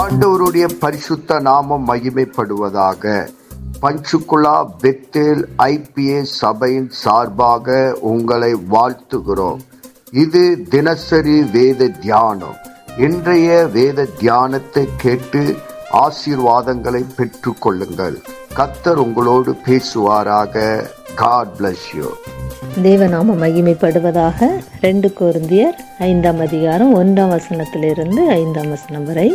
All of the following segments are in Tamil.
ஆண்டவருடைய பரிசுத்த நாமம் மகிமைப்படுவதாக. பஞ்சுகுலா பெத்தேல் ஐபிஏ சபையின் சார்பாக உங்களை வாழ்த்துகிறோம். இது தினசரி வேத தியானம். இன்றைய வேத தியானத்தை கேட்டு ஆசீர்வாதங்களை பெற்று கொள்ளுங்கள் கத்தர் உங்களோடு பேசுவாராக. காட் பிளஸ் யூ தேவநாம மகிமைப்படுவதாக ரெண்டு கொருந்தியர் ஐந்தாம் அதிகாரம் ஒன்றாம் வசனத்திலிருந்து ஐந்தாம் வசனம் வரை.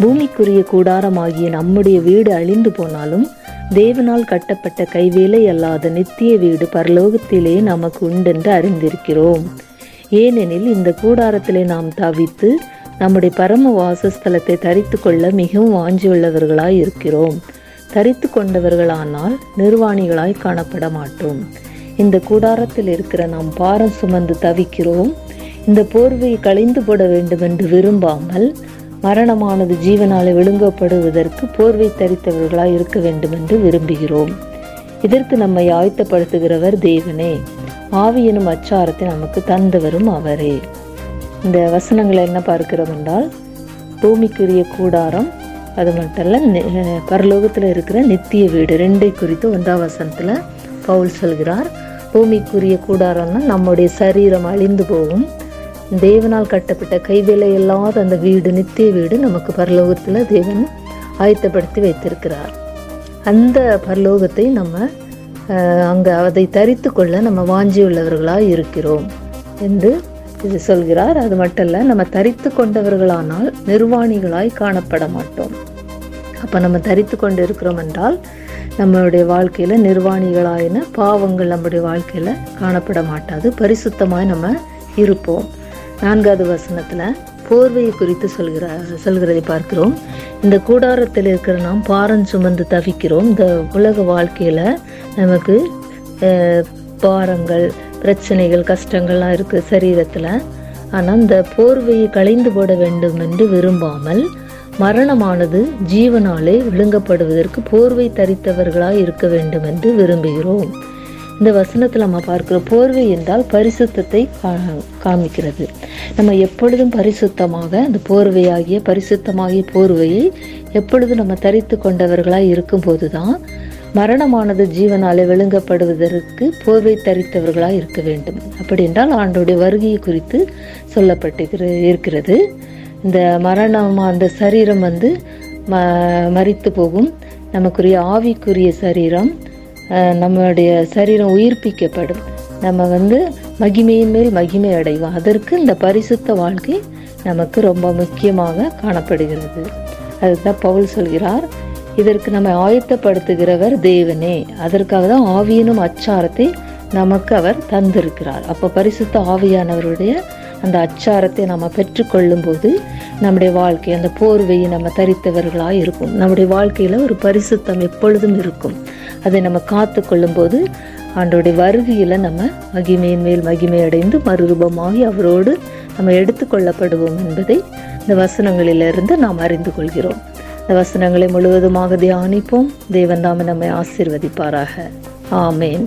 பூமிக்குரிய கூடாரமாகிய நம்முடைய வீடு அழிந்து போனாலும் தேவனால் கட்டப்பட்ட கைவேலை அல்லாத நித்திய வீடு பரலோகத்திலே நமக்கு உண்டென்று அறிந்திருக்கிறோம். ஏனெனில் இந்த கூடாரத்திலே நாம் தவித்து நம்முடைய பரம வாசஸ்தலத்தை தரித்து கொள்ள மிகவும் வாஞ்சியுள்ளவர்களாய் இருக்கிறோம். தரித்து கொண்டவர்களானால் நிர்வாணிகளாய் காணப்பட மாட்டோம். இந்த கூடாரத்தில் இருக்கிற நாம் பாரம் சுமந்து தவிக்கிறோம். இந்த போர்வையை களைந்து போட வேண்டும் என்று விரும்பாமல் மரணமானது ஜீவனால் விழுங்கப்படுவதற்கு போர்வை தரித்தவர்களாய் இருக்க வேண்டும் என்று விரும்புகிறோம். இதற்கு நம்மை ஆயத்தப்படுத்துகிறவர் தேவனே. ஆவி எனும் அச்சாரத்தை நமக்கு தந்தவரும் அவரே. இந்த வசனங்களை என்ன பார்க்கிறோம் என்றால் பூமிக்குரிய கூடாரம் அது மட்டும் இல்ல பரலோகத்தில் இருக்கிற நித்திய வீடு ரெண்டை குறித்து ஒன்றாம் வசனத்தில் பவுல் சொல்கிறார். பூமிக்குரிய கூடாரம்னா நம்முடைய சரீரம் அழிந்து போகும். தேவனால் கட்டப்பட்ட கைவேலை இல்லாத அந்த வீடு நித்திய வீடு நமக்கு பரலோகத்தில் தேவன் ஆயத்தப்படுத்தி வைத்திருக்கிறார். அந்த பரலோகத்தை நம்ம அங்கே அதை தரித்து கொள்ள நம்ம வாஞ்சியுள்ளவர்களாக இருக்கிறோம் என்று இது சொல்கிறார். அது மட்டும் இல்லை நம்ம தரித்து கொண்டவர்களானால் நிர்வாணிகளாய் காணப்பட மாட்டோம். அப்போ நம்ம தரித்து கொண்டு இருக்கிறோம் என்றால் நம்மளுடைய வாழ்க்கையில் நிர்வாணிகளாயின பாவங்கள் நம்முடைய வாழ்க்கையில் காணப்பட மாட்டாது. பரிசுத்தமாய் நம்ம இருப்போம். நான்காவது வசனத்தில் போர்வையை குறித்து சொல்கிற சொல்கிறதை பார்க்கிறோம். இந்த கூடாரத்தில் இருக்கிற நாம் பாரம் சுமந்து தவிக்கிறோம். இந்த உலக வாழ்க்கையில் நமக்கு பாரங்கள் பிரச்சனைகள் கஷ்டங்கள்லாம் இருக்குது சரீரத்தில். ஆனால் இந்த போர்வையை களைந்து போட வேண்டும் என்று விரும்பாமல் மரணமானது ஜீவனாலே விழுங்கப்படுவதற்கு போர்வை தரித்தவர்களாக இருக்க வேண்டும் என்று விரும்புகிறோம். இந்த வசனத்தில் நம்ம பார்க்குற போர்வை என்றால் பரிசுத்தத்தை கா- காமிக்கிறது. நம்ம எப்பொழுதும் பரிசுத்தமாக அந்த போர்வையாகிய பரிசுத்தமாகிய போர்வையை எப்பொழுதும் நம்ம தரித்து கொண்டவர்களாக இருக்கும்போது தான் மரணமானது ஜீவனாலே விழுங்கப்படுவதற்கு போர்வை தரித்தவர்களாக இருக்க வேண்டும். அப்படி என்றால் ஆண்டோடைய வருகையை குறித்து சொல்லப்பட்டு இருக்கிறது. இந்த மரணம் அந்த சரீரம் வந்து ம மறித்து போகும். நமக்குரிய ஆவிக்குரிய சரீரம் நம்மளுடைய சரீரம் உயிர்ப்பிக்கப்படும். நம்ம வந்து மகிமையின் மேல் மகிமை அடைவோம். அதற்கு இந்த பரிசுத்த வாழ்க்கை நமக்கு ரொம்ப முக்கியமாக காணப்படுகிறது. அதுதான் பவுல் சொல்கிறார் இதற்கு நம்மை ஆயத்தப்படுத்துகிறவர் தேவனே. அதற்காக தான் ஆவியனும் அச்சாரத்தை நமக்கு அவர் தந்திருக்கிறார். அப்போ பரிசுத்த ஆவியானவருடைய அந்த அச்சாரத்தை நம்ம பெற்றுக்கொள்ளும் போது நம்முடைய வாழ்க்கை அந்த போர்வையை நம்ம தரித்தவர்களாக இருக்கும். நம்முடைய வாழ்க்கையில் ஒரு பரிசுத்தம் எப்பொழுதும் இருக்கும். அதை நம்ம காத்து கொள்ளும் போது ஆண்டோடைய வருகையில் நம்ம மகிமையின் மேல் மகிமை அடைந்து மறுரூபமாகி அவரோடு நம்ம எடுத்துக்கொள்ளப்படுவோம் என்பதை இந்த வசனங்களிலிருந்து நாம் அறிந்து கொள்கிறோம். இந்த வசனங்களை முழுவதுமாக தியானிப்போம். தேவன் தாமே நம்மை ஆசீர்வதிப்பாராக. ஆமேன்.